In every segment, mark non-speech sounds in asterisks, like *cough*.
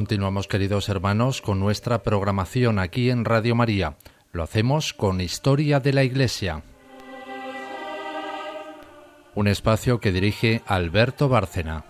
Continuamos, queridos hermanos, con nuestra programación aquí en Radio María. Lo hacemos con Historia de la Iglesia. Un espacio que dirige Alberto Bárcena.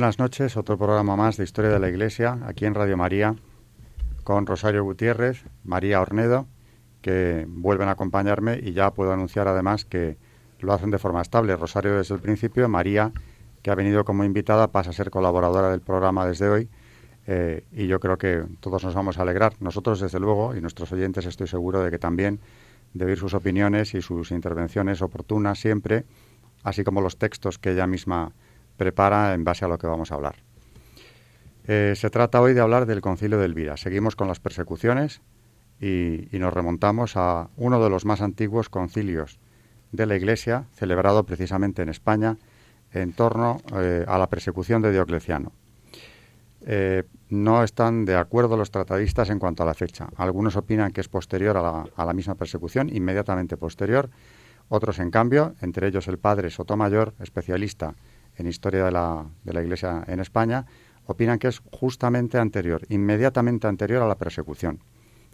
Buenas noches, otro programa más de Historia de la Iglesia, aquí en Radio María, con Rosario Gutiérrez, María Ornedo, que vuelven a acompañarme y ya puedo anunciar además que lo hacen de forma estable. Rosario desde el principio, María, que ha venido como invitada, pasa a ser colaboradora del programa desde hoy eh, y yo creo que todos nos vamos a alegrar. Nosotros, desde luego, y nuestros oyentes estoy seguro de que también, de oír sus opiniones y sus intervenciones oportunas siempre, así como los textos que ella misma prepara en base a lo que vamos a hablar. Eh, se trata hoy de hablar del concilio de Elvira. Seguimos con las persecuciones y, nos remontamos a uno de los más antiguos concilios de la Iglesia, celebrado precisamente en España, en torno eh, a la persecución de Diocleciano. Eh, no están de acuerdo los tratadistas en cuanto a la fecha. Algunos opinan que es posterior a la, a la misma persecución, inmediatamente posterior. Otros, en cambio, entre ellos el padre Sotomayor, especialista en historia de la, Iglesia en España, opinan que es justamente anterior, inmediatamente anterior a la persecución.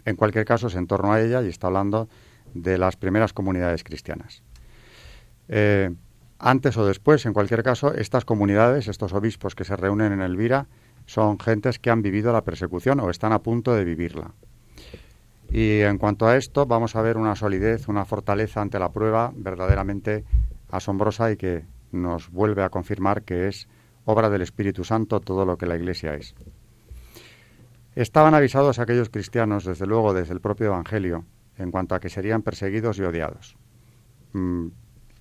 En cualquier caso, es en torno a ella y está hablando de las primeras comunidades cristianas. Eh, antes o después, en cualquier caso, estas comunidades, estos obispos que se reúnen en Elvira, son gentes que han vivido la persecución o están a punto de vivirla. Y en cuanto a esto, vamos a ver una solidez, una fortaleza ante la prueba verdaderamente asombrosa y que nos vuelve a confirmar que es obra del Espíritu Santo todo lo que la Iglesia es. Estaban avisados aquellos cristianos, desde luego, desde el propio Evangelio, en cuanto a que serían perseguidos y odiados. Mm,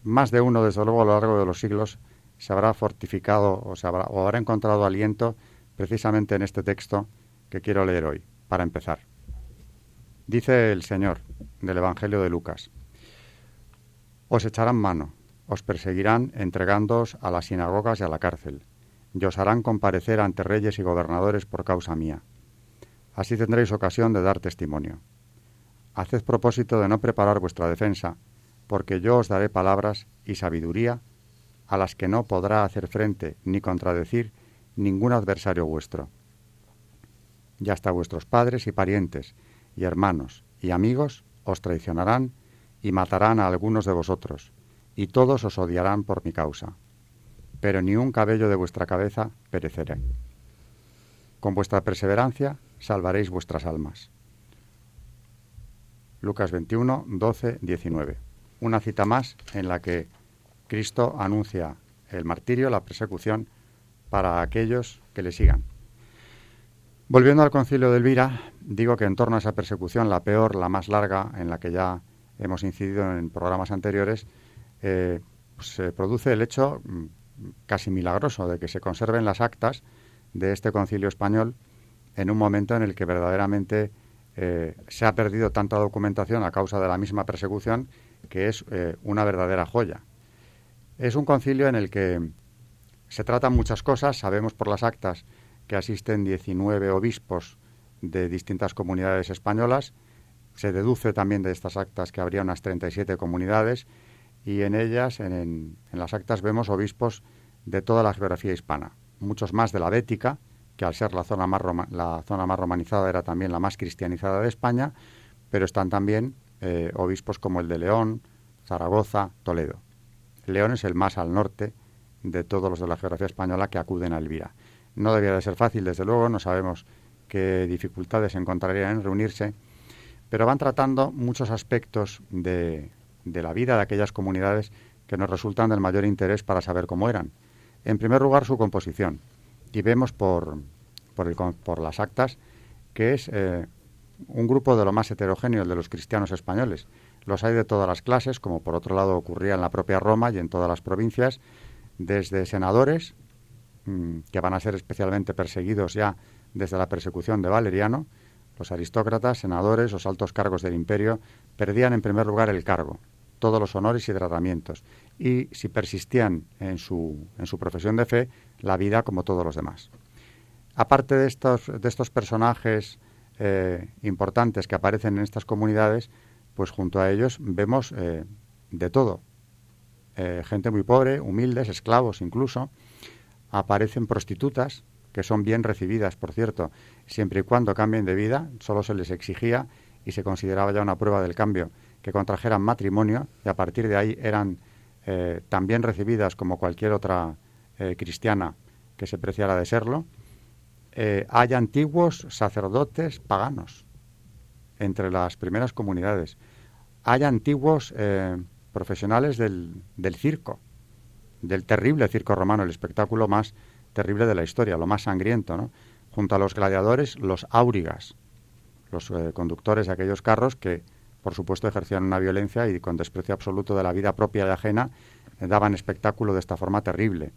más de uno, desde luego, a lo largo de los siglos se habrá fortificado o, se habrá, o habrá encontrado aliento precisamente en este texto que quiero leer hoy, para empezar. Dice el Señor del Evangelio de Lucas, os echarán mano, os perseguirán entregándoos a las sinagogas y a la cárcel, y os harán comparecer ante reyes y gobernadores por causa mía. Así tendréis ocasión de dar testimonio. Haced propósito de no preparar vuestra defensa, porque yo os daré palabras y sabiduría a las que no podrá hacer frente ni contradecir ningún adversario vuestro. Y hasta vuestros padres y parientes, y hermanos y amigos os traicionarán y matarán a algunos de vosotros, y todos os odiarán por mi causa. Pero ni un cabello de vuestra cabeza perecerá. Con vuestra perseverancia salvaréis vuestras almas. Lucas 21, 12, 19. Una cita más en la que Cristo anuncia el martirio, la persecución, para aquellos que le sigan. Volviendo al concilio de Elvira, digo que en torno a esa persecución, la peor, la más larga, en la que ya hemos incidido en programas anteriores, eh, se produce el hecho mm, casi milagroso de que se conserven las actas de este concilio español en un momento en el que verdaderamente eh, se ha perdido tanta documentación a causa de la misma persecución que es eh, una verdadera joya. Es un concilio en el que se tratan muchas cosas, sabemos por las actas que asisten 19 obispos de distintas comunidades españolas, se deduce también de estas actas que habría unas 37 comunidades y en ellas, en, las actas, vemos obispos de toda la geografía hispana, muchos más de la Bética, que al ser la zona más, la zona más romanizada era también la más cristianizada de España, pero están también eh, obispos como el de León, Zaragoza, Toledo. León es el más al norte de todos los de la geografía española que acuden a Elvira. No debía de ser fácil, desde luego, no sabemos qué dificultades encontrarían en reunirse, pero van tratando muchos aspectos de, de la vida de aquellas comunidades que nos resultan del mayor interés para saber cómo eran. En primer lugar, su composición. Y vemos por, por, el, por las actas que es eh, un grupo de lo más heterogéneo de los cristianos españoles. Los hay de todas las clases, como por otro lado ocurría en la propia Roma y en todas las provincias, desde senadores, mm, que van a ser especialmente perseguidos ya desde la persecución de Valeriano, los aristócratas, senadores, los altos cargos del imperio, perdían en primer lugar el cargo, todos los honores y tratamientos. Y si persistían en su, en su profesión de fe, la vida como todos los demás. Aparte de estos, de estos personajes eh, importantes que aparecen en estas comunidades, pues junto a ellos vemos eh, de todo. Eh, gente muy pobre, humildes, esclavos incluso. Aparecen prostitutas, que son bien recibidas, por cierto, siempre y cuando cambien de vida. Solo se les exigía y se consideraba ya una prueba del cambio que contrajeran matrimonio y a partir de ahí eran eh, tan bien recibidas como cualquier otra cristiana que se preciara de serlo. hay antiguos sacerdotes paganos entre las primeras comunidades hay antiguos eh, profesionales del, circo, del terrible circo romano, el espectáculo más terrible de la historia, lo más sangriento, ¿no? Junto a los gladiadores, los áurigas, los eh, conductores de aquellos carros que, por supuesto, ejercían una violencia y con desprecio absoluto de la vida propia y ajena, eh, daban espectáculo de esta forma terrible.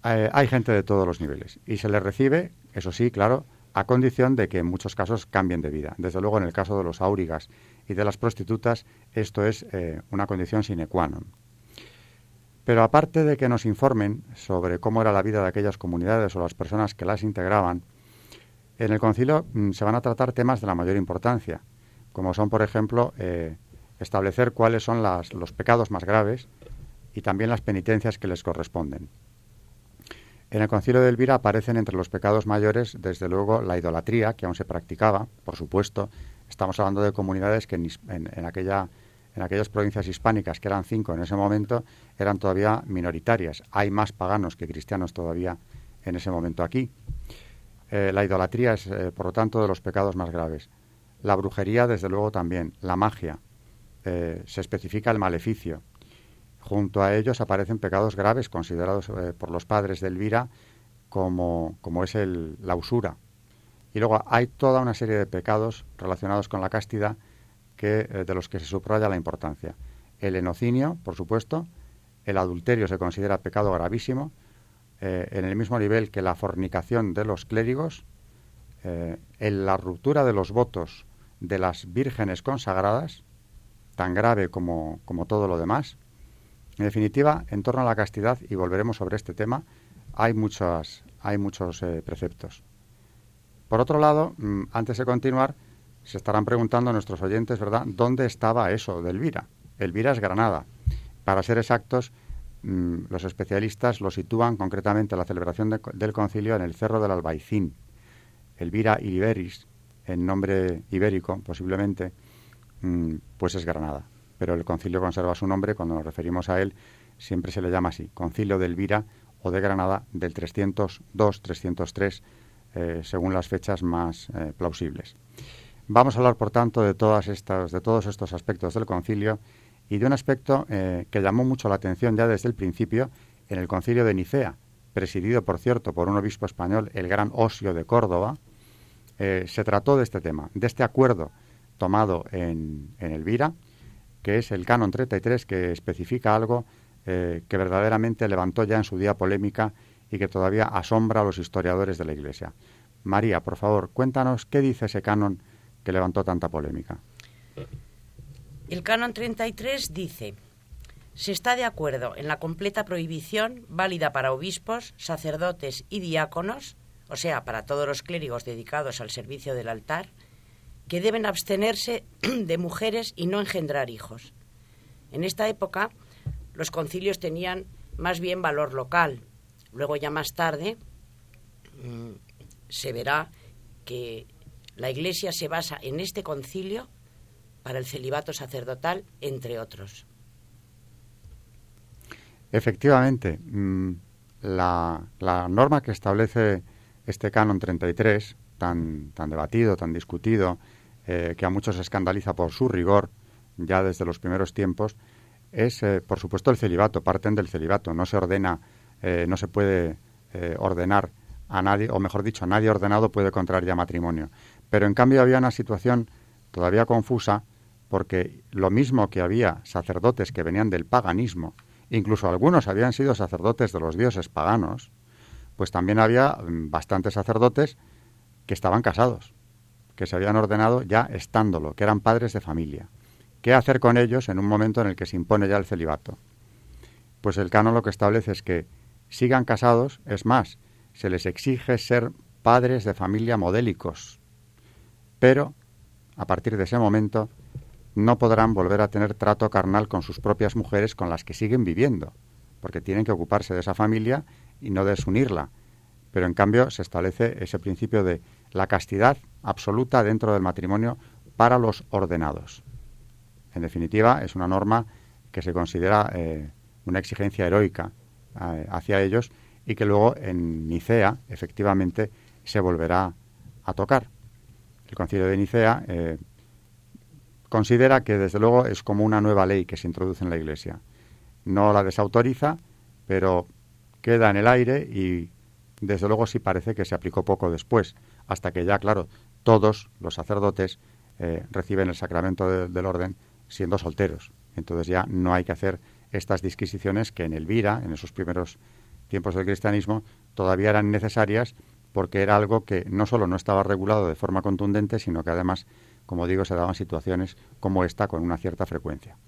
hay gente de todos los niveles y se les recibe, eso sí, claro, a condición de que en muchos casos cambien de vida. Desde luego, en el caso de los áurigas y de las prostitutas, esto es eh, una condición sine qua non. Pero aparte de que nos informen sobre cómo era la vida de aquellas comunidades o las personas que las integraban, en el concilio mm, se van a tratar temas de la mayor importancia, como son, por ejemplo, eh, establecer cuáles son los pecados más graves y también las penitencias que les corresponden. En el concilio de Elvira aparecen entre los pecados mayores, desde luego, la idolatría, que aún se practicaba, por supuesto. Estamos hablando de comunidades que en, aquella, en aquellas provincias hispánicas, que eran cinco en ese momento, eran todavía minoritarias. Hay más paganos que cristianos todavía en ese momento aquí. Eh, la idolatría es, eh, por lo tanto, de los pecados más graves. La brujería, desde luego, también. La magia. Eh, se especifica el maleficio. Junto a ellos aparecen pecados graves considerados eh, por los padres de Elvira como, como es el, la usura. Y luego hay toda una serie de pecados relacionados con la castidad que, eh, de los que se subraya la importancia. El enocinio, por supuesto, el adulterio se considera pecado gravísimo, en el mismo nivel que la fornicación de los clérigos, en la ruptura de los votos de las vírgenes consagradas, tan grave como, como todo lo demás, en definitiva, en torno a la castidad, y volveremos sobre este tema, hay, muchos, hay muchos eh, preceptos. Por otro lado, mm, antes de continuar, se estarán preguntando nuestros oyentes, ¿verdad?, ¿dónde estaba eso de Elvira? Elvira es Granada. Para ser exactos, mm, los especialistas lo sitúan concretamente la celebración del concilio en el Cerro del Albaicín. Elvira Iliberis, en nombre ibérico posiblemente, mm, pues es Granada pero el concilio conserva su nombre, cuando nos referimos a él siempre se le llama así, Concilio de Elvira o de Granada del 302-303, eh, según las fechas más eh, plausibles. Vamos a hablar, por tanto, de, todas estas, de todos estos aspectos del concilio y de un aspecto eh, que llamó mucho la atención ya desde el principio en el concilio de Nicea, presidido, por cierto, por un obispo español, el gran Osio de Córdoba, se trató de este tema, de este acuerdo tomado en, en Elvira, que es el Canon 33, que especifica algo eh, que verdaderamente levantó ya en su día polémica y que todavía asombra a los historiadores de la Iglesia. María, por favor, cuéntanos qué dice ese canon que levantó tanta polémica. El canon 33 dice, se está de acuerdo en la completa prohibición válida para obispos, sacerdotes y diáconos, o sea, para todos los clérigos dedicados al servicio del altar, que deben abstenerse *clears throat* de mujeres y no engendrar hijos. En esta época los concilios tenían más bien valor local. Luego ya más tarde mm, se verá que la Iglesia se basa en este concilio para el celibato sacerdotal, entre otros. Efectivamente, mm, la, la norma que establece este canon 33, tan, tan debatido, tan discutido, eh, que a muchos escandaliza por su rigor, ya desde los primeros tiempos, es, eh, por supuesto, el celibato, parten del celibato. No se ordena, eh, no se puede ordenar a nadie, o mejor dicho, nadie ordenado puede contraer ya matrimonio. Pero en cambio había una situación todavía confusa, porque lo mismo que había sacerdotes que venían del paganismo, incluso algunos habían sido sacerdotes de los dioses paganos, pues también había mm, bastantes sacerdotes que estaban casados que se habían ordenado ya estándolo, que eran padres de familia, ¿Qué hacer con ellos en un momento en el que se impone ya el celibato? Pues el canon lo que establece es que sigan casados, es más, se les exige ser padres de familia modélicos, pero a partir de ese momento no podrán volver a tener trato carnal con sus propias mujeres con las que siguen viviendo, porque tienen que ocuparse de esa familia y no desunirla. Pero en cambio se establece ese principio de la castidad absoluta dentro del matrimonio para los ordenados. En definitiva, es una norma que se considera eh, una exigencia heroica eh, hacia ellos y que luego en Nicea efectivamente se volverá a tocar. El concilio de Nicea eh, considera que desde luego es como una nueva ley que se introduce en la Iglesia. No la desautoriza, pero queda en el aire y desde luego sí parece que se aplicó poco después, hasta que ya, claro, todos los sacerdotes eh, reciben el sacramento del orden siendo solteros. Entonces ya no hay que hacer estas disquisiciones que en Elvira, en esos primeros tiempos del cristianismo, todavía eran necesarias porque era algo que no solo no estaba regulado de forma contundente, sino que además como digo, se daban situaciones como esta con una cierta frecuencia.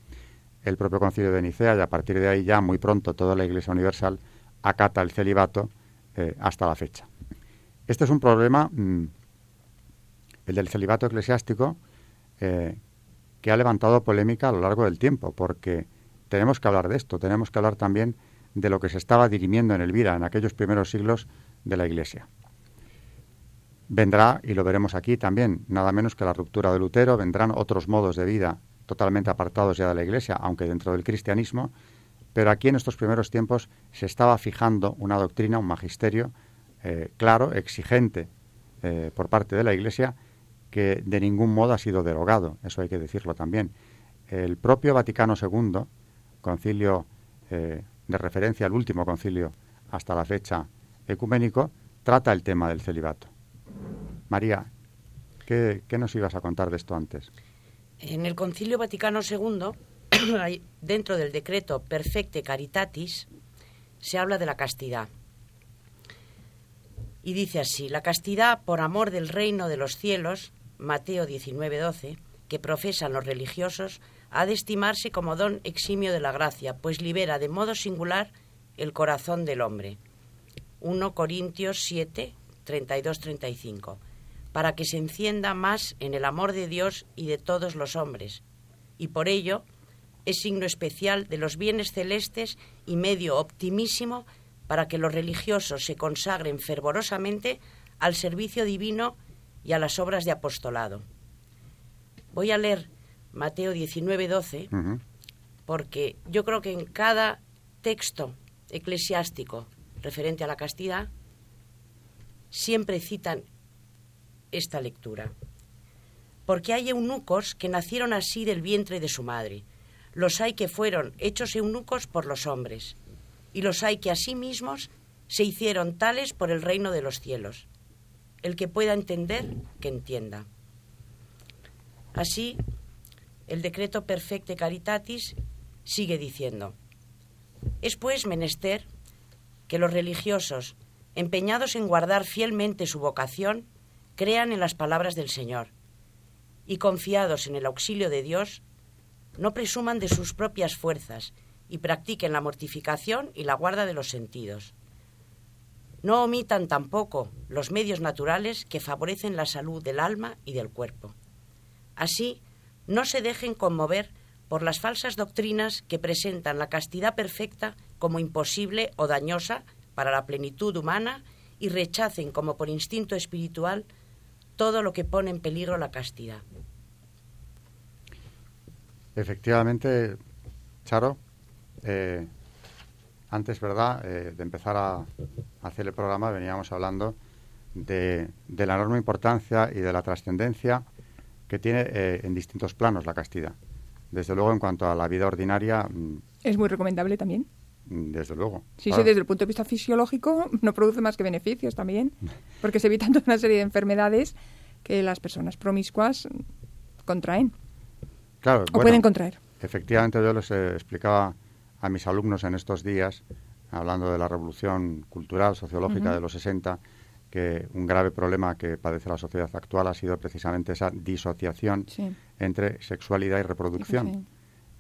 El propio concilio de Nicea, y a partir de ahí ya muy pronto toda la Iglesia Universal acata el celibato eh, hasta la fecha. Este es un problema, mm, el del celibato eclesiástico, eh, que ha levantado polémica a lo largo del tiempo, porque tenemos que hablar de esto, tenemos que hablar también de lo que se estaba dirimiendo en Elvira en aquellos primeros siglos de la Iglesia. Vendrá, y lo veremos aquí también, nada menos que la ruptura de Lutero, vendrán otros modos de vida totalmente apartados ya de la Iglesia, aunque dentro del cristianismo, pero aquí en estos primeros tiempos se estaba fijando una doctrina, un magisterio eh, claro, exigente eh, por parte de la Iglesia, que de ningún modo ha sido derogado, eso hay que decirlo también. El propio Vaticano II, concilio eh, de referencia al último concilio hasta la fecha ecuménico, trata el tema del celibato. María, ¿qué, nos ibas a contar de esto antes? En el Concilio Vaticano II, *coughs* dentro del decreto Perfecte Caritatis, se habla de la castidad. Y dice así, la castidad por amor del reino de los cielos, Mateo 19:12, que profesan los religiosos, ha de estimarse como don eximio de la gracia, pues libera de modo singular el corazón del hombre. 1 Corintios 7, 32-35 para que se encienda más en el amor de Dios y de todos los hombres, y por ello es signo especial de los bienes celestes y medio optimísimo para que los religiosos se consagren fervorosamente al servicio divino y a las obras de apostolado. Voy a leer Mateo 19, 12, porque yo creo que en cada texto eclesiástico referente a la castidad siempre citan esta lectura. Porque hay eunucos que nacieron así del vientre de su madre. Los hay que fueron hechos eunucos por los hombres. Y los hay que sí mismos se hicieron tales por el reino de los cielos. El que pueda entender, que entienda. Así, el decreto Perfecte Caritatis sigue diciendo, es pues menester que los religiosos, empeñados en guardar fielmente su vocación, crean en las palabras del Señor y confiados en el auxilio de Dios, no presuman de sus propias fuerzas y practiquen la mortificación y la guarda de los sentidos. No omitan tampoco los medios naturales que favorecen la salud del alma y del cuerpo. Así, no se dejen conmover por las falsas doctrinas que presentan la castidad perfecta como imposible o dañosa para la plenitud humana y rechacen como por instinto espiritual todo lo que pone en peligro la castidad. Efectivamente, Charo, eh, antes, ¿verdad?, eh, de empezar a, hacer el programa veníamos hablando de, la enorme importancia y de la trascendencia que tiene eh, en distintos planos la castidad. Desde luego, en cuanto a la vida ordinaria... Mm, es muy recomendable también. Mm, desde luego. Sí, sí, desde el punto de vista fisiológico *laughs* no produce más que beneficios también, porque se evitan *laughs* toda una serie de enfermedades que las personas promiscuas contraen. Claro, o pueden contraer. Efectivamente, yo les explicaba a mis alumnos en estos días, hablando de la revolución cultural, sociológica de los 60, que un grave problema que padece la sociedad actual ha sido precisamente esa disociación entre sexualidad y reproducción.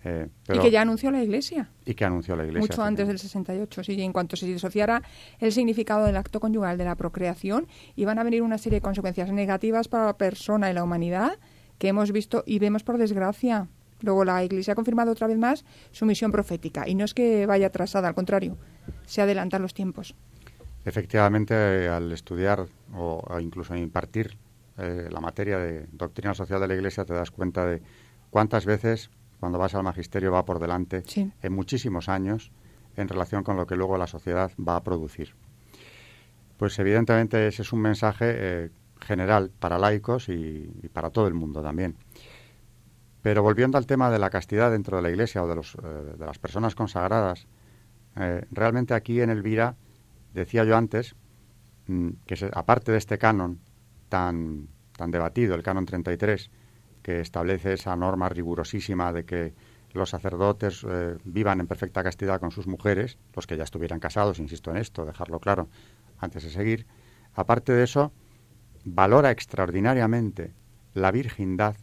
Eh, y que ya anunció la Iglesia. Y que anunció la Iglesia. Mucho antes del 68, sí. Y en cuanto se disociara el significado del acto conyugal de la procreación, iban a venir una serie de consecuencias negativas para la persona y la humanidad que hemos visto y vemos por desgracia. Luego la Iglesia ha confirmado otra vez más su misión profética. Y no es que vaya atrasada, al contrario, se adelantan los tiempos. Efectivamente, al estudiar o, incluso impartir eh, la materia de doctrina social de la Iglesia, te das cuenta de cuántas veces cuando vas al magisterio va por delante en muchísimos años en relación con lo que luego la sociedad va a producir. Pues evidentemente ese es un mensaje eh, general para laicos y, para todo el mundo también. Pero volviendo al tema de la castidad dentro de la Iglesia o de, los, eh, de las personas consagradas, eh, realmente aquí en Elvira, decía yo antes, mm, que aparte de este canon tan, tan debatido, el canon 33, que establece esa norma rigurosísima de que los sacerdotes eh, vivan en perfecta castidad con sus mujeres, los que ya estuvieran casados, insisto en esto, dejarlo claro antes de seguir. Aparte de eso, valora extraordinariamente la virgindad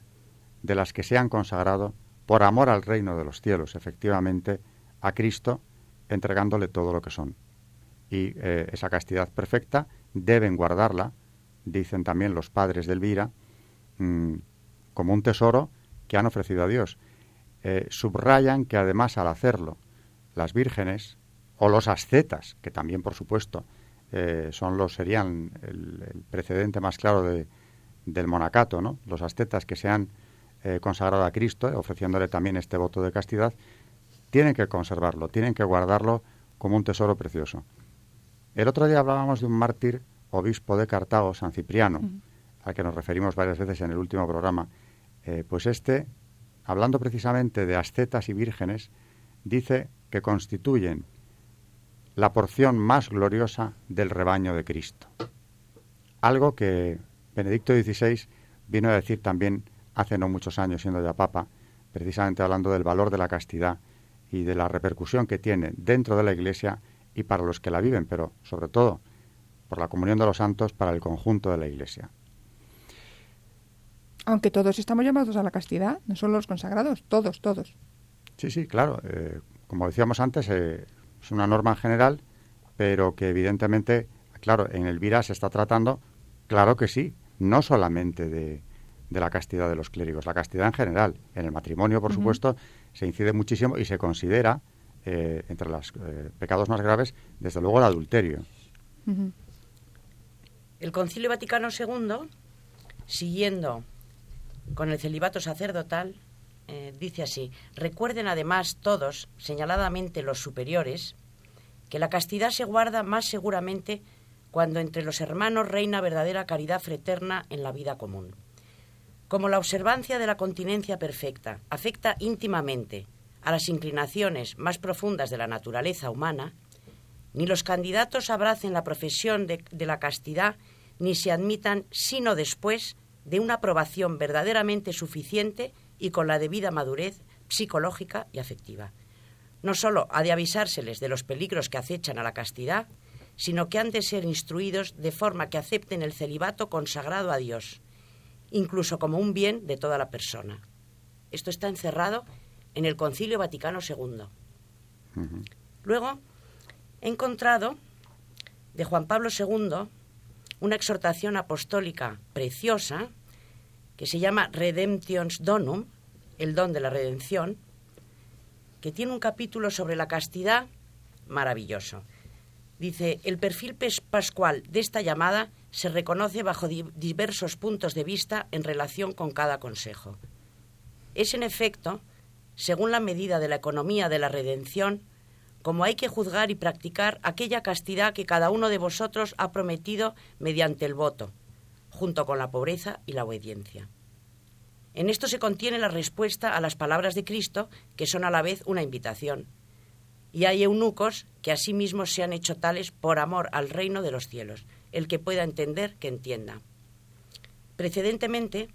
de las que se han consagrado por amor al reino de los cielos, efectivamente, a Cristo, entregándole todo lo que son. Y eh, esa castidad perfecta deben guardarla, dicen también los padres de Elvira, mm, como un tesoro que han ofrecido a Dios. Eh, subrayan que además al hacerlo, las vírgenes o los ascetas, que también por supuesto eh, son los serían el, precedente más claro de, del monacato, ¿no? Los ascetas que se han eh, consagrado a Cristo, ofreciéndole también este voto de castidad, tienen que conservarlo, tienen que guardarlo como un tesoro precioso. El otro día hablábamos de un mártir obispo de Cartago, San Cipriano, al que nos referimos varias veces en el último programa, eh, pues este, hablando precisamente de ascetas y vírgenes, dice que constituyen la porción más gloriosa del rebaño de Cristo. Algo que Benedicto XVI vino a decir también hace no muchos años, siendo ya papa, precisamente hablando del valor de la castidad y de la repercusión que tiene dentro de la Iglesia y para los que la viven, pero sobre todo por la comunión de los santos para el conjunto de la Iglesia. Aunque todos estamos llamados a la castidad, no solo los consagrados, todos, todos. Sí, sí, claro. Eh, como decíamos antes, eh, es una norma en general, pero que evidentemente, claro, en Elvira se está tratando, claro que sí, no solamente de, la castidad de los clérigos, la castidad en general. En el matrimonio, por supuesto, se incide muchísimo y se considera eh, entre los pecados más graves, desde luego, el adulterio. El Concilio Vaticano II, siguiendo con el celibato sacerdotal, eh, dice así, recuerden además todos, señaladamente los superiores, que la castidad se guarda más seguramente cuando entre los hermanos reina verdadera caridad fraterna en la vida común. Como la observancia de la continencia perfecta afecta íntimamente a las inclinaciones más profundas de la naturaleza humana, ni los candidatos abracen la profesión de, de la castidad ni se admitan sino después de una aprobación verdaderamente suficiente y con la debida madurez psicológica y afectiva. No sólo ha de avisárseles de los peligros que acechan a la castidad, sino que han de ser instruidos de forma que acepten el celibato consagrado a Dios, incluso como un bien de toda la persona. Esto está encerrado en el Concilio Vaticano II. Luego, he encontrado de Juan Pablo II una exhortación apostólica preciosa que se llama Redemptions Donum, el don de la redención, que tiene un capítulo sobre la castidad maravilloso. Dice, el perfil pascual de esta llamada se reconoce bajo diversos puntos de vista en relación con cada consejo. Es en efecto, según la medida de la economía de la redención, como hay que juzgar y practicar aquella castidad que cada uno de vosotros ha prometido mediante el voto, junto con la pobreza y la obediencia. En esto se contiene la respuesta a las palabras de Cristo, que son a la vez una invitación. Y hay eunucos que asimismo se han hecho tales por amor al reino de los cielos. El que pueda entender, que entienda. Precedentemente,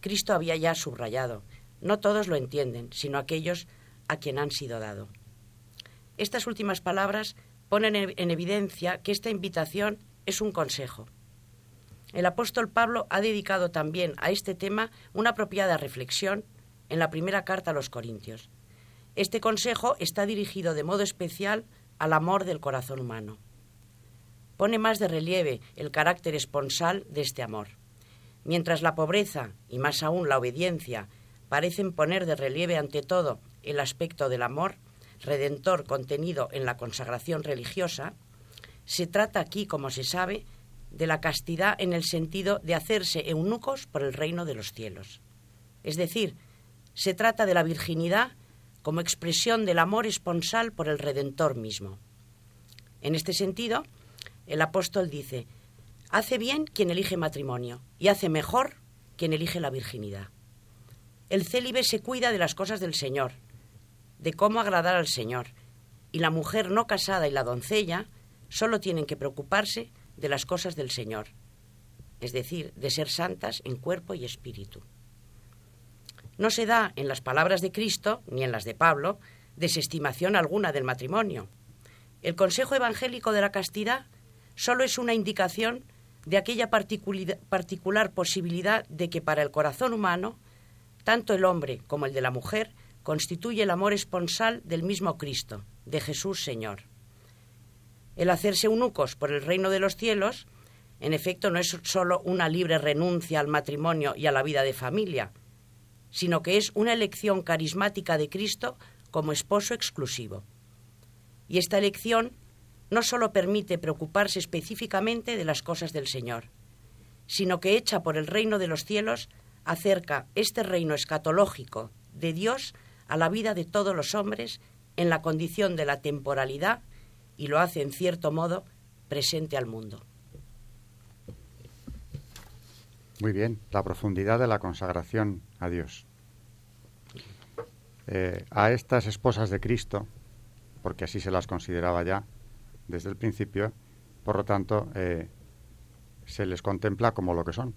Cristo había ya subrayado, no todos lo entienden, sino aquellos a quien han sido dado. Estas últimas palabras ponen en evidencia que esta invitación es un consejo, el apóstol Pablo ha dedicado también a este tema una apropiada reflexión en la primera carta a los Corintios. Este consejo está dirigido de modo especial al amor del corazón humano. Pone más de relieve el carácter esponsal de este amor. Mientras la pobreza, y más aún la obediencia, parecen poner de relieve ante todo el aspecto del amor redentor contenido en la consagración religiosa, se trata aquí, como se sabe, de la castidad en el sentido de hacerse eunucos por el reino de los cielos. Es decir, se trata de la virginidad como expresión del amor esponsal por el Redentor mismo. En este sentido, el apóstol dice, hace bien quien elige matrimonio y hace mejor quien elige la virginidad. El célibe se cuida de las cosas del Señor, de cómo agradar al Señor, y la mujer no casada y la doncella solo tienen que preocuparse de las cosas del Señor, es decir, de ser santas en cuerpo y espíritu. No se da en las palabras de Cristo, ni en las de Pablo, desestimación alguna del matrimonio. El consejo evangélico de la castidad solo es una indicación de aquella particular posibilidad de que para el corazón humano, tanto el hombre como el de la mujer constituye el amor esponsal del mismo Cristo, de Jesús Señor. El hacerse eunucos por el reino de los cielos, en efecto, no es sólo una libre renuncia al matrimonio y a la vida de familia, sino que es una elección carismática de Cristo como esposo exclusivo. Y esta elección no sólo permite preocuparse específicamente de las cosas del Señor, sino que hecha por el reino de los cielos acerca este reino escatológico de Dios a la vida de todos los hombres en la condición de la temporalidad y lo hace en cierto modo presente al mundo. Muy bien, la profundidad de la consagración a Dios. Eh, a estas esposas de Cristo, porque así se las consideraba ya desde el principio, por lo tanto, eh, se les contempla como lo que son,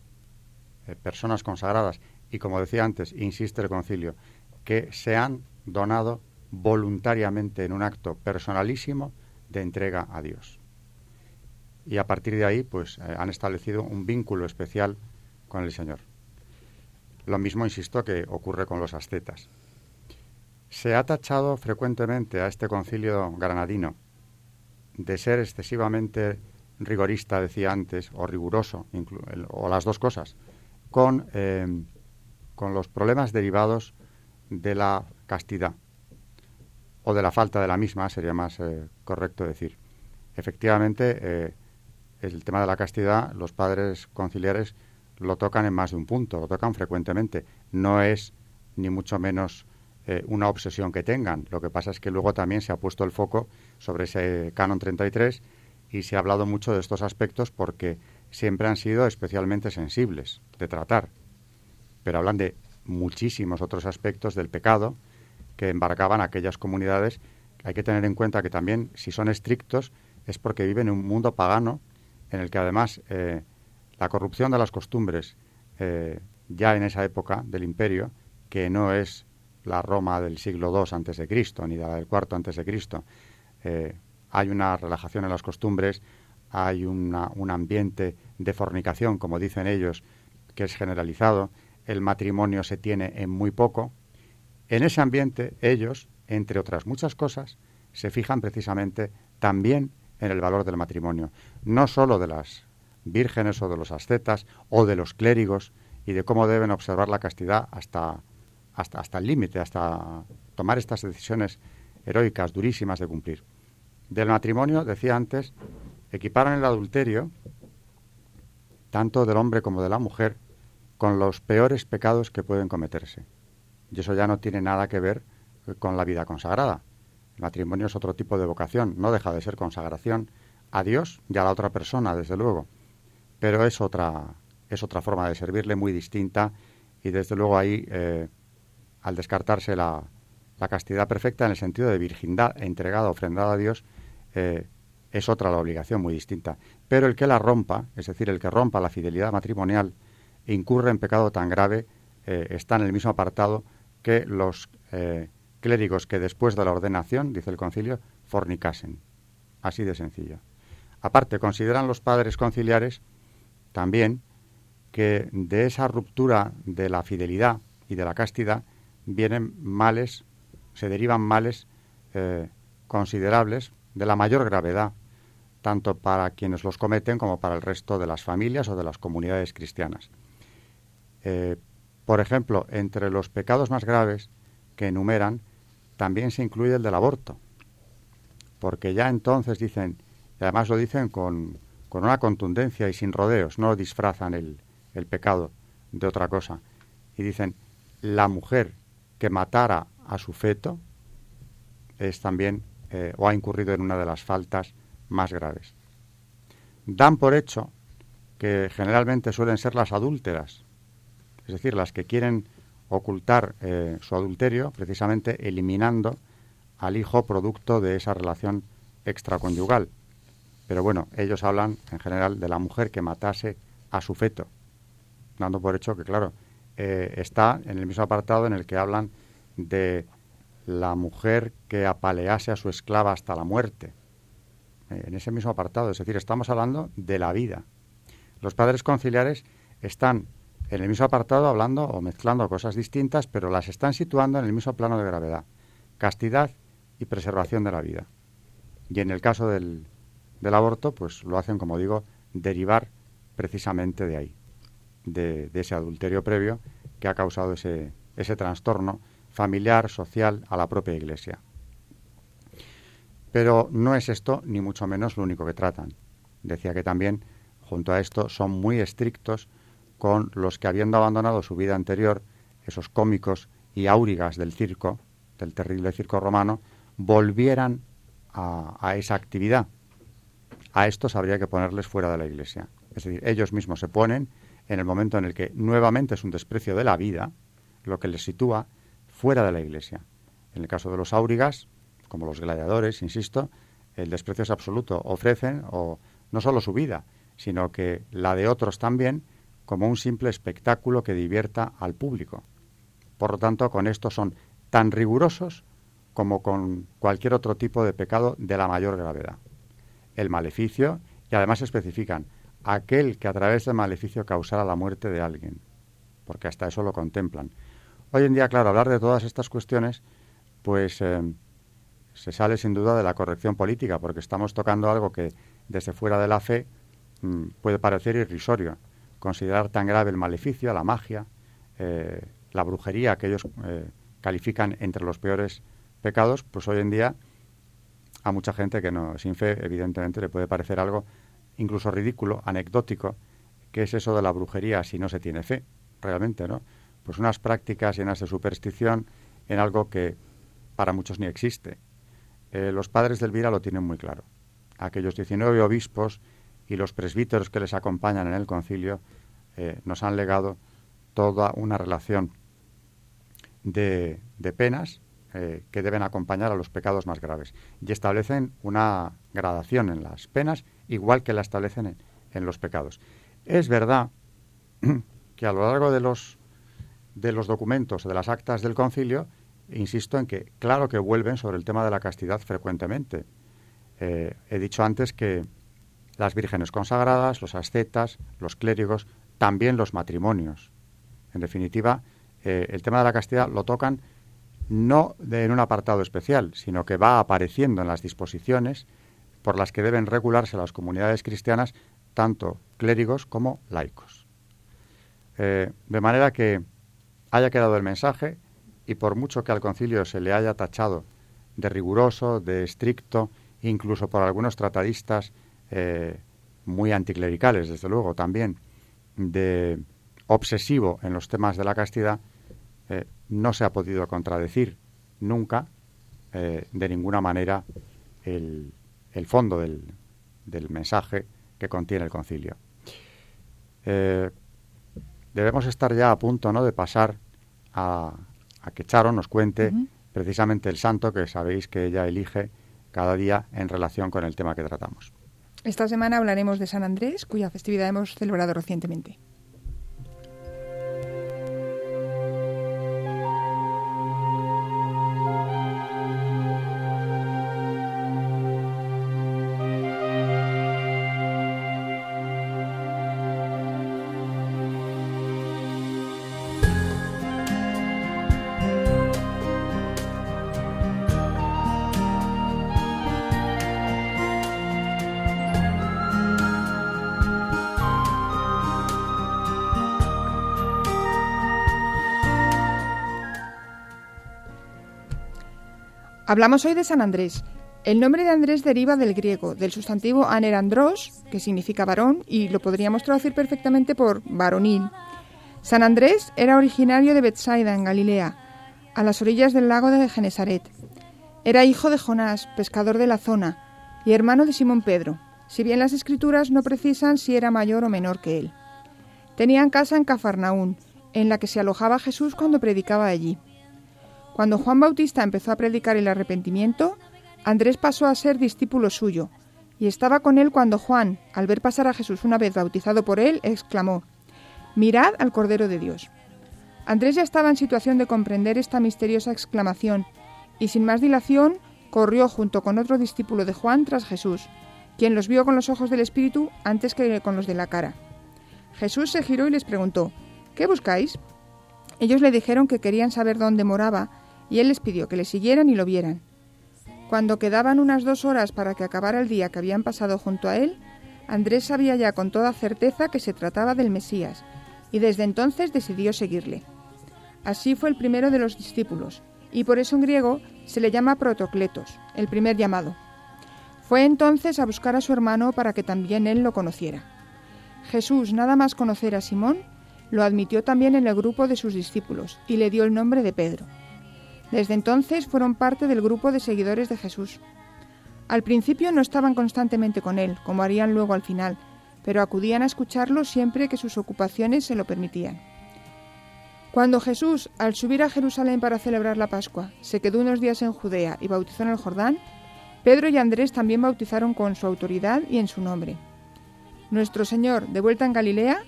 eh, personas consagradas. Y como decía antes, insiste el concilio, que se han donado voluntariamente en un acto personalísimo de entrega a Dios. Y a partir de ahí, pues han establecido un vínculo especial con el Señor. Lo mismo, insisto, que ocurre con los ascetas. Se ha tachado frecuentemente a este concilio granadino de ser excesivamente rigorista, decía antes, o riguroso, o las dos cosas, con, eh, con los problemas derivados de la castidad o de la falta de la misma, sería más eh, correcto decir. Efectivamente, eh, el tema de la castidad, los padres conciliares lo tocan en más de un punto, lo tocan frecuentemente. No es ni mucho menos eh, una obsesión que tengan. Lo que pasa es que luego también se ha puesto el foco sobre ese canon 33 y se ha hablado mucho de estos aspectos porque siempre han sido especialmente sensibles de tratar. Pero hablan de muchísimos otros aspectos del pecado que embarcaban aquellas comunidades. Hay que tener en cuenta que también, si son estrictos, es porque viven en un mundo pagano en el que además eh, la corrupción de las costumbres, eh, ya en esa época del imperio, que no es la Roma del siglo II antes de Cristo ni la del cuarto antes de Cristo, eh, hay una relajación en las costumbres, hay un ambiente de fornicación, como dicen ellos, que es generalizado, el matrimonio se tiene en muy poco. En ese ambiente ellos, entre otras muchas cosas, se fijan precisamente también en el valor del matrimonio, no sólo de las vírgenes o de los ascetas o de los clérigos y de cómo deben observar la castidad hasta, hasta, hasta el límite, hasta tomar estas decisiones heroicas, durísimas de cumplir. Del matrimonio, decía antes, equiparan el adulterio, tanto del hombre como de la mujer, con los peores pecados que pueden cometerse. Y eso ya no tiene nada que ver con la vida consagrada. El matrimonio es otro tipo de vocación, no deja de ser consagración a Dios y a la otra persona, desde luego pero es otra, es otra forma de servirle muy distinta y desde luego ahí, eh, al descartarse la, la, castidad perfecta en el sentido de virgindad entregada, ofrendada a Dios, eh, es otra la obligación muy distinta. Pero el que la rompa, es decir, el que rompa la fidelidad matrimonial, e incurre en pecado tan grave, eh, está en el mismo apartado que los clérigos que después de la ordenación, dice el concilio, fornicasen. Así de sencillo. Aparte, consideran los padres conciliares también que de esa ruptura de la fidelidad y de la castidad vienen males, se derivan males eh, considerables de la mayor gravedad, tanto para quienes los cometen como para el resto de las familias o de las comunidades cristianas. Eh, por ejemplo, entre los pecados más graves que enumeran también se incluye el del aborto, porque ya entonces dicen, y además lo dicen con, con una contundencia y sin rodeos, no disfrazan el, el pecado de otra cosa, y dicen, la mujer que matara a su feto es también eh, o ha incurrido en una de las faltas más graves. Dan por hecho que generalmente suelen ser las adúlteras, es decir, las que quieren ocultar eh, su adulterio precisamente eliminando al hijo producto de esa relación extraconyugal. Pero bueno, ellos hablan en general de la mujer que matase a su feto, dando por hecho que, claro, eh, está en el mismo apartado en el que hablan de la mujer que apalease a su esclava hasta la muerte. Eh, en ese mismo apartado, es decir, estamos hablando de la vida. Los padres conciliares están en el mismo apartado hablando o mezclando cosas distintas, pero las están situando en el mismo plano de gravedad. Castidad y preservación de la vida. Y en el caso del, del aborto, pues lo hacen, como digo, derivar precisamente de ahí de, ese adulterio previo que ha causado ese, ese trastorno familiar, social, a la propia Iglesia. Pero no es esto, ni mucho menos, lo único que tratan. Decía que también, junto a esto, son muy estrictos con los que, habiendo abandonado su vida anterior, esos cómicos y áurigas del circo, del terrible circo romano, volvieran a, esa actividad. A estos habría que ponerles fuera de la Iglesia. Es decir, ellos mismos se ponen en el momento en el que nuevamente es un desprecio de la vida, lo que les sitúa fuera de la Iglesia. En el caso de los áurigas, como los gladiadores, insisto, el desprecio es absoluto. Ofrecen o no solo su vida, sino que la de otros también, como un simple espectáculo que divierta al público. Por lo tanto, con esto son tan rigurosos como con cualquier otro tipo de pecado de la mayor gravedad. El maleficio, y además especifican, aquel que a través del maleficio causara la muerte de alguien, porque hasta eso lo contemplan. Hoy en día, claro, hablar de todas estas cuestiones, pues eh, se sale sin duda de la corrección política, porque estamos tocando algo que desde fuera de la fe mm, puede parecer irrisorio. Considerar tan grave el maleficio, la magia, eh, la brujería que ellos eh, califican entre los peores pecados, pues hoy en día a mucha gente que no sin fe, evidentemente, le puede parecer algo incluso ridículo, anecdótico, que es eso de la brujería si no se tiene fe, realmente, ¿no? Pues unas prácticas llenas de superstición en algo que para muchos ni existe. Eh, los padres del Vira lo tienen muy claro. Aquellos 19 obispos y los presbíteros que les acompañan en el concilio eh, nos han legado toda una relación de, de penas eh, que deben acompañar a los pecados más graves y establecen una gradación en las penas igual que la establecen en, los pecados. Es verdad *clears throat* que a lo largo de los, de los documentos, de las actas del concilio, insisto en que claro que vuelven sobre el tema de la castidad frecuentemente. Eh, he dicho antes que las vírgenes consagradas, los ascetas, los clérigos, también los matrimonios. En definitiva, eh, el tema de la castidad lo tocan no en un apartado especial, sino que va apareciendo en las disposiciones por las que deben regularse las comunidades cristianas, tanto clérigos como laicos. Eh, de manera que haya quedado el mensaje y por mucho que al concilio se le haya tachado de riguroso, de estricto, incluso por algunos tratadistas eh, muy anticlericales, desde luego también, de obsesivo en los temas de la castidad, eh, no se ha podido contradecir nunca de ninguna manera el, el fondo del, del mensaje que contiene el concilio. Eh, debemos estar ya a punto ¿no? de pasar a, a que Charo nos cuente precisamente el santo que sabéis que ella elige cada día en relación con el tema que tratamos. Esta semana hablaremos de San Andrés, cuya festividad hemos celebrado recientemente. Hablamos hoy de San Andrés. El nombre de Andrés deriva del griego, del sustantivo anerandros, que significa varón, y lo podríamos traducir perfectamente por varonil. San Andrés era originario de Bethsaida, en Galilea, a las orillas del lago de Genesaret. Era hijo de Jonás, pescador de la zona, y hermano de Simón Pedro, si bien las escrituras no precisan si era mayor o menor que él. Tenían casa en Cafarnaún, en la que se alojaba Jesús cuando predicaba allí. Cuando Juan Bautista empezó a predicar el arrepentimiento, Andrés pasó a ser discípulo suyo, y estaba con él cuando Juan, al ver pasar a Jesús una vez bautizado por él, exclamó, Mirad al Cordero de Dios. Andrés ya estaba en situación de comprender esta misteriosa exclamación, y sin más dilación corrió junto con otro discípulo de Juan tras Jesús, quien los vio con los ojos del Espíritu antes que con los de la cara. Jesús se giró y les preguntó, ¿Qué buscáis? Ellos le dijeron que querían saber dónde moraba, y él les pidió que le siguieran y lo vieran. Cuando quedaban unas dos horas para que acabara el día que habían pasado junto a él, Andrés sabía ya con toda certeza que se trataba del Mesías, y desde entonces decidió seguirle. Así fue el primero de los discípulos, y por eso en griego se le llama protocletos, el primer llamado. Fue entonces a buscar a su hermano para que también él lo conociera. Jesús, nada más conocer a Simón, lo admitió también en el grupo de sus discípulos y le dio el nombre de Pedro. Desde entonces fueron parte del grupo de seguidores de Jesús. Al principio no estaban constantemente con él, como harían luego al final, pero acudían a escucharlo siempre que sus ocupaciones se lo permitían. Cuando Jesús, al subir a Jerusalén para celebrar la Pascua, se quedó unos días en Judea y bautizó en el Jordán, Pedro y Andrés también bautizaron con su autoridad y en su nombre. Nuestro Señor, de vuelta en Galilea,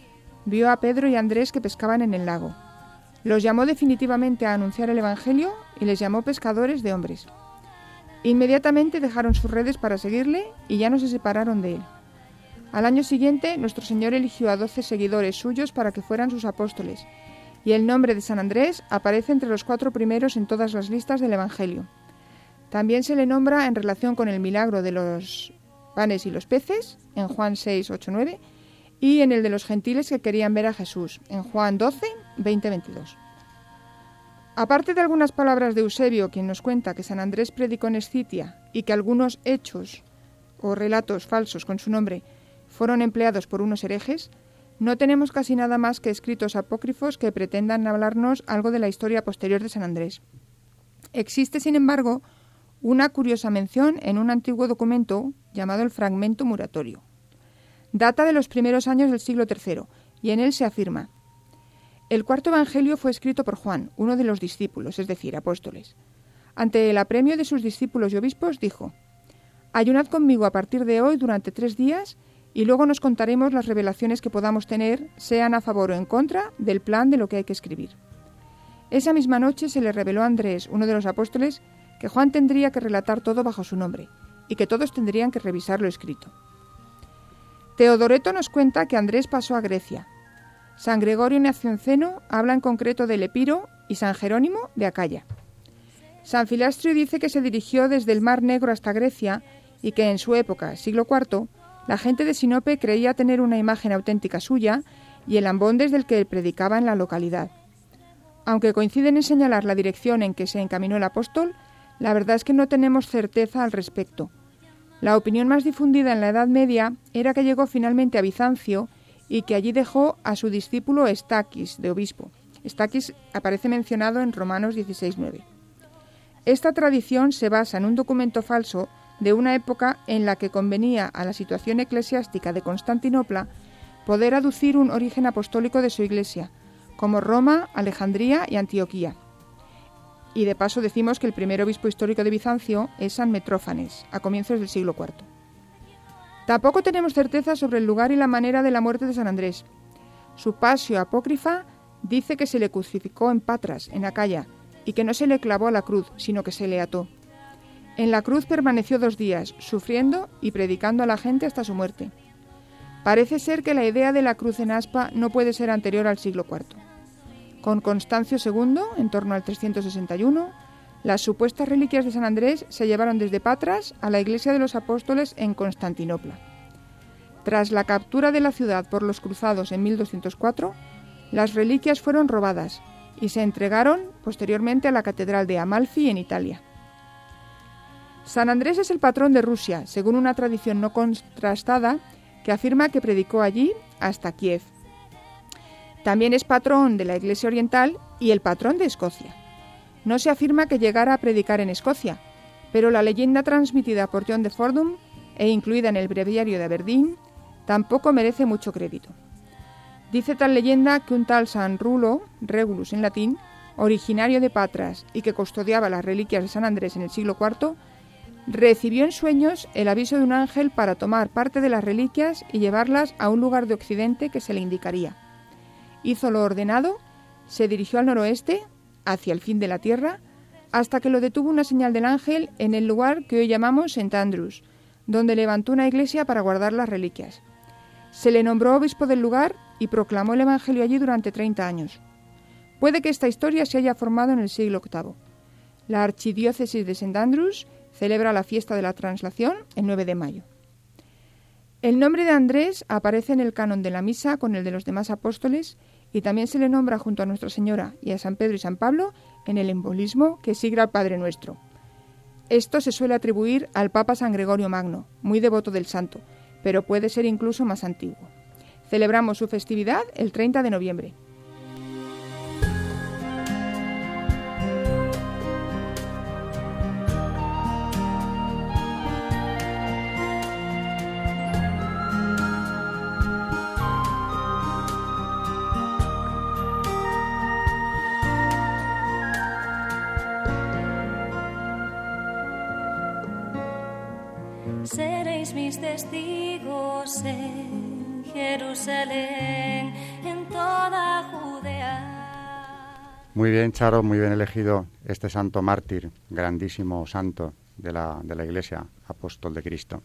vio a Pedro y Andrés que pescaban en el lago. Los llamó definitivamente a anunciar el Evangelio y les llamó pescadores de hombres. Inmediatamente dejaron sus redes para seguirle y ya no se separaron de él. Al año siguiente, nuestro Señor eligió a doce seguidores suyos para que fueran sus apóstoles, y el nombre de San Andrés aparece entre los cuatro primeros en todas las listas del Evangelio. También se le nombra en relación con el milagro de los panes y los peces, en Juan 6, 8, 9, y en el de los gentiles que querían ver a Jesús, en Juan 12, 20, 22. Aparte de algunas palabras de Eusebio, quien nos cuenta que San Andrés predicó en Escitia y que algunos hechos o relatos falsos con su nombre fueron empleados por unos herejes, no tenemos casi nada más que escritos apócrifos que pretendan hablarnos algo de la historia posterior de San Andrés. Existe, sin embargo, una curiosa mención en un antiguo documento llamado el Fragmento Muratorio. Data de los primeros años del siglo III, y en él se afirma El cuarto Evangelio fue escrito por Juan, uno de los discípulos, es decir, apóstoles. Ante el apremio de sus discípulos y obispos, dijo Ayunad conmigo a partir de hoy durante tres días y luego nos contaremos las revelaciones que podamos tener, sean a favor o en contra, del plan de lo que hay que escribir. Esa misma noche se le reveló a Andrés, uno de los apóstoles, que Juan tendría que relatar todo bajo su nombre y que todos tendrían que revisar lo escrito. Teodoreto nos cuenta que Andrés pasó a Grecia. San Gregorio Nacionceno habla en concreto del Epiro y San Jerónimo de Acaya. San Filastrio dice que se dirigió desde el Mar Negro hasta Grecia y que en su época, siglo IV, la gente de Sinope creía tener una imagen auténtica suya y el ambón desde el que predicaba en la localidad. Aunque coinciden en señalar la dirección en que se encaminó el apóstol, la verdad es que no tenemos certeza al respecto, la opinión más difundida en la Edad Media era que llegó finalmente a Bizancio y que allí dejó a su discípulo Estaquis, de obispo. Estaquis aparece mencionado en Romanos 16.9. Esta tradición se basa en un documento falso de una época en la que convenía a la situación eclesiástica de Constantinopla poder aducir un origen apostólico de su iglesia, como Roma, Alejandría y Antioquía. Y de paso decimos que el primer obispo histórico de Bizancio es San Metrófanes, a comienzos del siglo IV. Tampoco tenemos certeza sobre el lugar y la manera de la muerte de San Andrés. Su pasio apócrifa dice que se le crucificó en Patras, en Acaya, y que no se le clavó a la cruz, sino que se le ató. En la cruz permaneció dos días, sufriendo y predicando a la gente hasta su muerte. Parece ser que la idea de la cruz en aspa no puede ser anterior al siglo IV. Con Constancio II, en torno al 361, las supuestas reliquias de San Andrés se llevaron desde Patras a la iglesia de los apóstoles en Constantinopla. Tras la captura de la ciudad por los cruzados en 1204, las reliquias fueron robadas y se entregaron posteriormente a la catedral de Amalfi en Italia. San Andrés es el patrón de Rusia, según una tradición no contrastada que afirma que predicó allí hasta Kiev. También es patrón de la Iglesia Oriental y el patrón de Escocia. No se afirma que llegara a predicar en Escocia, pero la leyenda transmitida por John de Fordham e incluida en el breviario de Aberdeen tampoco merece mucho crédito. Dice tal leyenda que un tal San Rulo, Regulus en latín, originario de Patras y que custodiaba las reliquias de San Andrés en el siglo IV, recibió en sueños el aviso de un ángel para tomar parte de las reliquias y llevarlas a un lugar de Occidente que se le indicaría. Hizo lo ordenado, se dirigió al noroeste, hacia el fin de la tierra, hasta que lo detuvo una señal del ángel en el lugar que hoy llamamos St. Andrews, donde levantó una iglesia para guardar las reliquias. Se le nombró obispo del lugar y proclamó el Evangelio allí durante 30 años. Puede que esta historia se haya formado en el siglo VIII. La archidiócesis de St. Andrews celebra la fiesta de la translación el 9 de mayo. El nombre de Andrés aparece en el canon de la misa con el de los demás apóstoles y también se le nombra junto a Nuestra Señora y a San Pedro y San Pablo en el embolismo que sigue al Padre Nuestro. Esto se suele atribuir al Papa San Gregorio Magno, muy devoto del santo, pero puede ser incluso más antiguo. Celebramos su festividad el 30 de noviembre. Charo, muy bien elegido este santo mártir, grandísimo santo de la, de la Iglesia, apóstol de Cristo.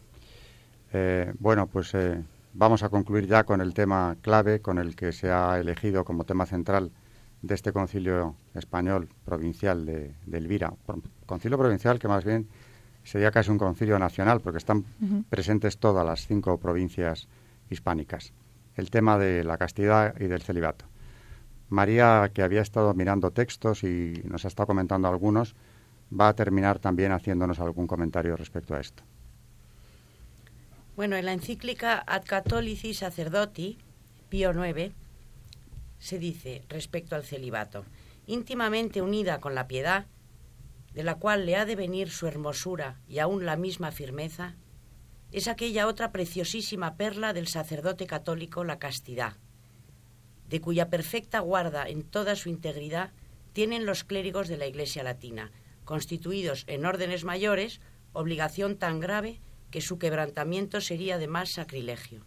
Eh, bueno, pues eh, vamos a concluir ya con el tema clave, con el que se ha elegido como tema central de este concilio español provincial de, de Elvira. Concilio provincial que más bien sería casi un concilio nacional, porque están presentes todas las cinco provincias hispánicas. El tema de la castidad y del celibato. María, que había estado mirando textos y nos ha estado comentando algunos, va a terminar también haciéndonos algún comentario respecto a esto. Bueno, en la encíclica Ad Catholici Sacerdoti, Pío IX, se dice respecto al celibato, íntimamente unida con la piedad, de la cual le ha de venir su hermosura y aún la misma firmeza, es aquella otra preciosísima perla del sacerdote católico, la castidad, de cuya perfecta guarda en toda su integridad tienen los clérigos de la Iglesia latina, constituidos en órdenes mayores, obligación tan grave que su quebrantamiento sería de más sacrilegio.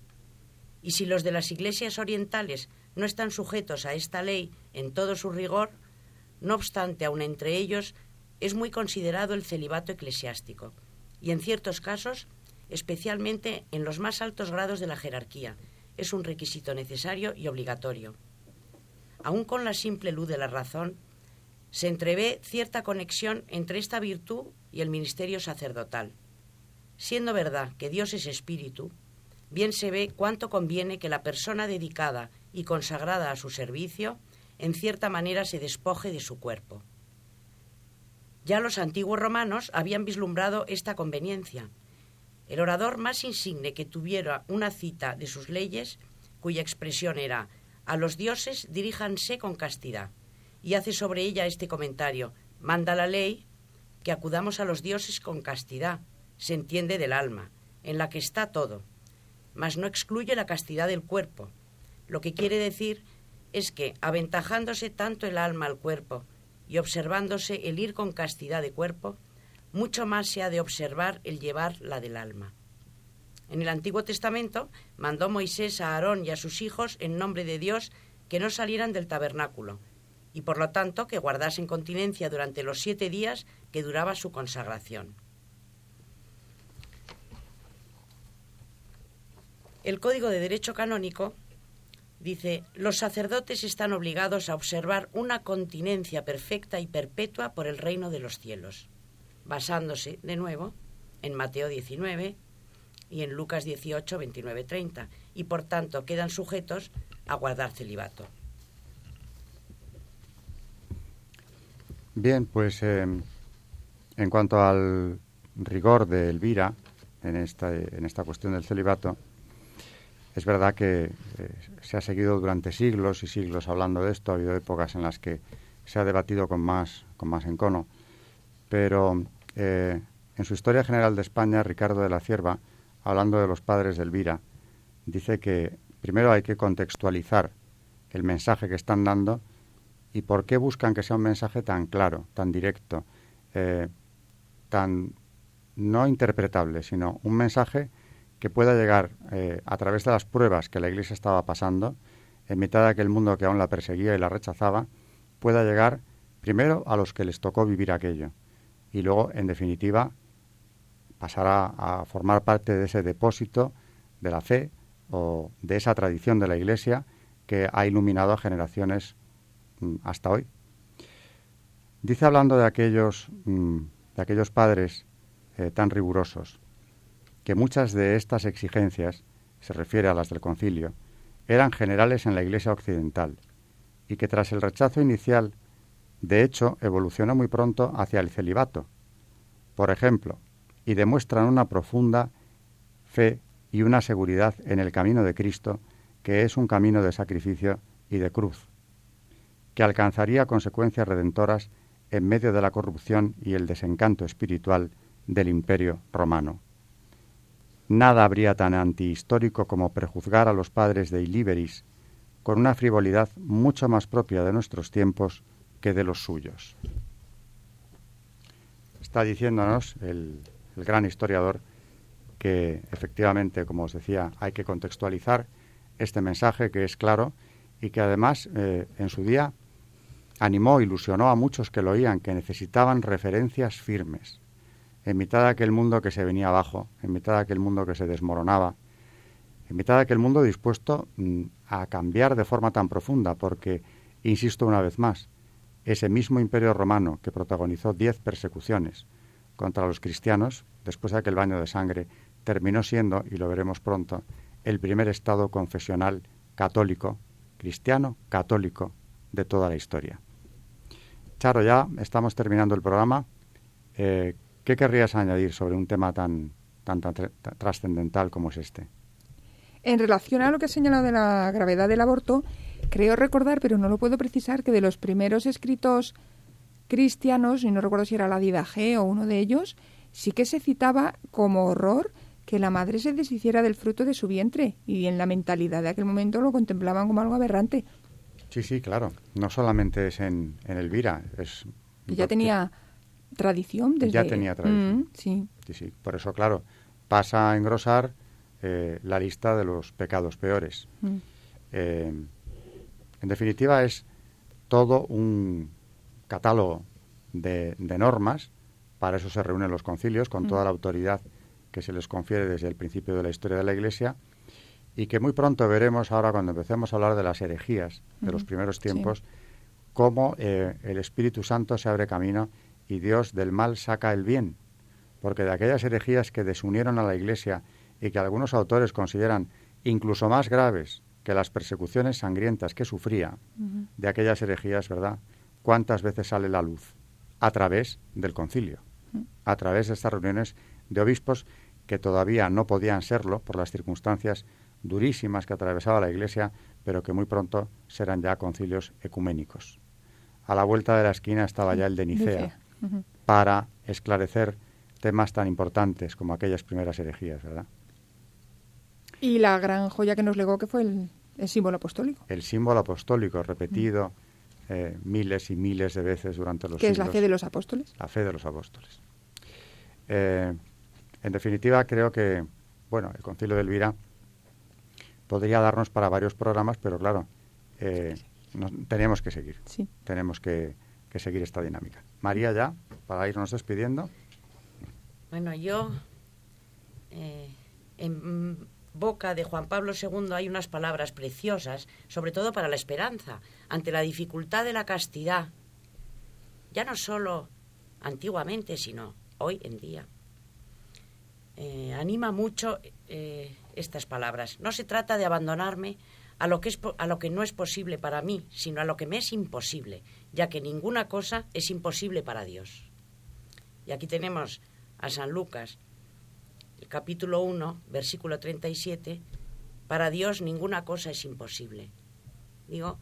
Y si los de las iglesias orientales no están sujetos a esta ley en todo su rigor, no obstante, aun entre ellos es muy considerado el celibato eclesiástico y en ciertos casos, especialmente en los más altos grados de la jerarquía, es un requisito necesario y obligatorio. Aun con la simple luz de la razón, se entrevé cierta conexión entre esta virtud y el ministerio sacerdotal. Siendo verdad que Dios es espíritu, bien se ve cuánto conviene que la persona dedicada y consagrada a su servicio, en cierta manera se despoje de su cuerpo. Ya los antiguos romanos habían vislumbrado esta conveniencia. El orador más insigne que tuviera una cita de sus leyes, cuya expresión era a los dioses diríjanse con castidad, y hace sobre ella este comentario manda la ley que acudamos a los dioses con castidad, se entiende del alma, en la que está todo, mas no excluye la castidad del cuerpo. Lo que quiere decir es que, aventajándose tanto el alma al cuerpo y observándose el ir con castidad de cuerpo, mucho más se ha de observar el llevar la del alma. En el Antiguo Testamento mandó Moisés a Aarón y a sus hijos en nombre de Dios que no salieran del tabernáculo y por lo tanto que guardasen continencia durante los siete días que duraba su consagración. El Código de Derecho Canónico Dice, los sacerdotes están obligados a observar una continencia perfecta y perpetua por el reino de los cielos, basándose, de nuevo, en Mateo 19 y en Lucas 18, 29, 30, y por tanto quedan sujetos a guardar celibato. Bien, pues eh, en cuanto al rigor de Elvira en esta, en esta cuestión del celibato, es verdad que eh, se ha seguido durante siglos y siglos hablando de esto, ha habido épocas en las que se ha debatido con más, con más encono, pero en su Historia General de España, Ricardo de la Cierva, hablando de los padres de Elvira, dice que primero hay que contextualizar el mensaje que están dando y por qué buscan que sea un mensaje tan claro, tan directo, eh, tan no interpretable, sino un mensaje que pueda llegar eh, a través de las pruebas que la Iglesia estaba pasando, en mitad de aquel mundo que aún la perseguía y la rechazaba, pueda llegar primero a los que les tocó vivir aquello y luego, en definitiva, pasar a formar parte de ese depósito de la fe o de esa tradición de la Iglesia que ha iluminado a generaciones mm, hasta hoy. Dice hablando de aquellos, mm, de aquellos padres eh, tan rigurosos, que muchas de estas exigencias, se refiere a las del concilio, eran generales en la Iglesia occidental y que tras el rechazo inicial, de hecho, evolucionó muy pronto hacia el celibato, por ejemplo, y demuestran una profunda fe y una seguridad en el camino de Cristo, que es un camino de sacrificio y de cruz, que alcanzaría consecuencias redentoras en medio de la corrupción y el desencanto espiritual del imperio romano. Nada habría tan antihistórico como prejuzgar a los padres de Iliberis con una frivolidad mucho más propia de nuestros tiempos que de los suyos. Está diciéndonos el, gran historiador que efectivamente, como os decía, hay que contextualizar este mensaje que es claro y que además eh, en su día animó, ilusionó a muchos que lo oían, que necesitaban referencias firmes en mitad de aquel mundo que se venía abajo, en mitad de aquel mundo que se desmoronaba, en mitad de aquel mundo dispuesto mm, a cambiar de forma tan profunda, porque, insisto una vez más, ese mismo imperio romano que protagonizó diez persecuciones contra los cristianos, después de aquel baño de sangre, terminó siendo, y lo veremos pronto, el primer Estado confesional católico, cristiano católico de toda la historia. Charo, ya estamos terminando el programa. Eh, ¿Qué querrías añadir sobre un tema tan, tan, tan trascendental como es este? En relación a lo que ha señalado de la gravedad del aborto, creo recordar, pero no lo puedo precisar, que de los primeros escritos cristianos, y no recuerdo si era la Didaje o uno de ellos, sí que se citaba como horror que la madre se deshiciera del fruto de su vientre y en la mentalidad de aquel momento lo contemplaban como algo aberrante. Sí, sí, claro. No solamente es en, Elvira, es... ya tenía tradición desde... Ya tenía tradición. Mm, sí. Sí, sí. Por eso, claro, pasa a engrosar eh, la lista de los pecados peores. Mm. Eh, en definitiva, es todo un catálogo de, normas, para eso se reúnen los concilios, con toda mm. la autoridad que se les confiere desde el principio de la historia de la Iglesia y que muy pronto veremos ahora cuando empecemos a hablar de las herejías de los primeros tiempos, cómo eh, el Espíritu Santo se abre camino y Dios del mal saca el bien. Porque de aquellas herejías que desunieron a la Iglesia y que algunos autores consideran incluso más graves que las persecuciones sangrientas que sufría, de aquellas herejías, ¿verdad? ¿Cuántas veces sale la luz? A través del concilio, a través de estas reuniones de obispos que todavía no podían serlo por las circunstancias durísimas que atravesaba la Iglesia, pero que muy pronto serán ya concilios ecuménicos. A la vuelta de la esquina estaba ya el de Nicea, para esclarecer temas tan importantes como aquellas primeras herejías, ¿verdad? Y la gran joya que nos legó que fue el, símbolo apostólico. El símbolo apostólico repetido eh, miles y miles de veces durante los ¿Qué siglos. es la fe de los apóstoles? La fe de los apóstoles. Eh, en definitiva, creo que, bueno, el Concilio de Elvira podría darnos para varios programas, pero claro, eh, tenemos que seguir. Sí. Tenemos que, seguir esta dinámica. María, ya, para irnos despidiendo. Bueno, yo, eh, en boca de Juan Pablo II hay unas palabras preciosas, sobre todo para la esperanza, ante la dificultad de la castidad, ya no solo antiguamente, sino hoy en día. Eh, anima mucho eh, estas palabras. No se trata de abandonarme a lo, que es, a lo que no es posible para mí, sino a lo que me es imposible, ya que ninguna cosa es imposible para Dios. Y aquí tenemos a San Lucas, capítulo 1, versículo 37, para Dios ninguna cosa es imposible. Digo,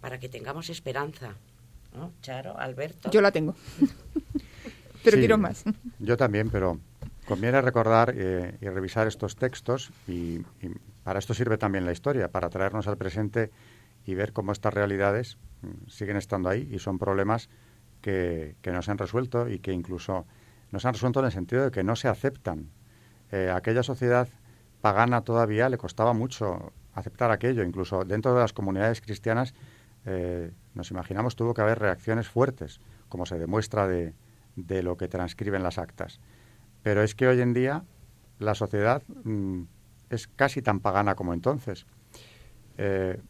para que tengamos esperanza. ¿No? Charo, Alberto. Yo la tengo. *laughs* pero Sí, quiero más. *laughs* Yo también, pero conviene recordar eh, y revisar estos textos y, y para esto sirve también la historia, para traernos al presente y ver cómo estas realidades mm, siguen estando ahí y son problemas que, que no se han resuelto y que incluso no se han resuelto en el sentido de que no se aceptan. Eh, aquella sociedad pagana todavía le costaba mucho aceptar aquello, incluso dentro de las comunidades cristianas eh, nos imaginamos tuvo que haber reacciones fuertes, como se demuestra de, lo que transcriben las actas. Pero es que hoy en día la sociedad mm, es casi tan pagana como entonces. Eh,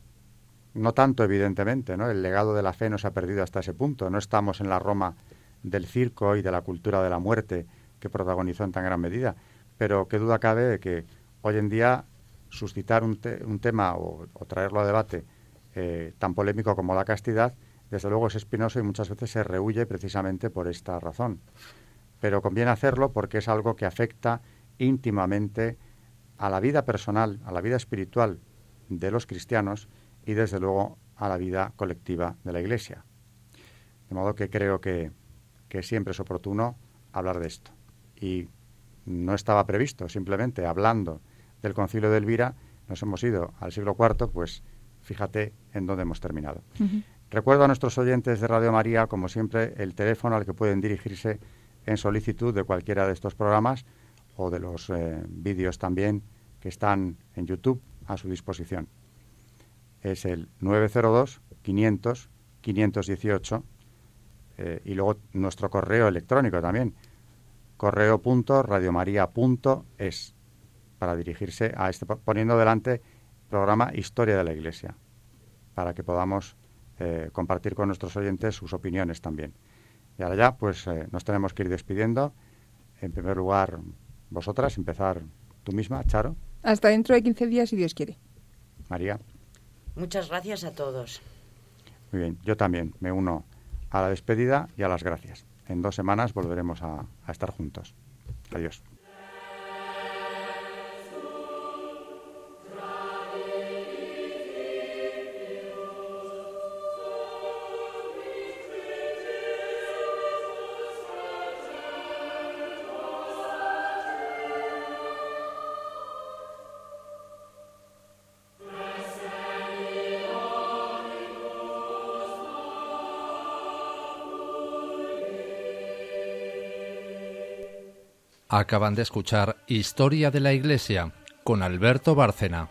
no tanto, evidentemente, ¿no? El legado de la fe no se ha perdido hasta ese punto. No estamos en la Roma del circo y de la cultura de la muerte que protagonizó en tan gran medida. Pero qué duda cabe de que hoy en día suscitar un, un tema o, o traerlo a debate eh, tan polémico como la castidad, desde luego es espinoso y muchas veces se rehuye precisamente por esta razón. Pero conviene hacerlo porque es algo que afecta íntimamente a la vida personal, a la vida espiritual de los cristianos y desde luego a la vida colectiva de la Iglesia. De modo que creo que, que siempre es oportuno hablar de esto. Y no estaba previsto, simplemente hablando del concilio de Elvira, nos hemos ido al siglo IV, pues fíjate en dónde hemos terminado. Recuerdo a nuestros oyentes de Radio María, como siempre, el teléfono al que pueden dirigirse en solicitud de cualquiera de estos programas o de los eh, vídeos también que están en YouTube a su disposición. Es el 902 500 518 eh, y luego nuestro correo electrónico también, correo.radiomaria.es para dirigirse a este, poniendo delante programa Historia de la Iglesia, para que podamos eh, compartir con nuestros oyentes sus opiniones también. Y ahora ya, pues eh, nos tenemos que ir despidiendo. En primer lugar, vosotras, empezar tú misma, Charo, Hasta dentro de 15 días, si Dios quiere. María. Muchas gracias a todos. Muy bien, yo también me uno a la despedida y a las gracias. En dos semanas volveremos a, estar juntos. Adiós. Acaban de escuchar Historia de la Iglesia con Alberto Bárcena.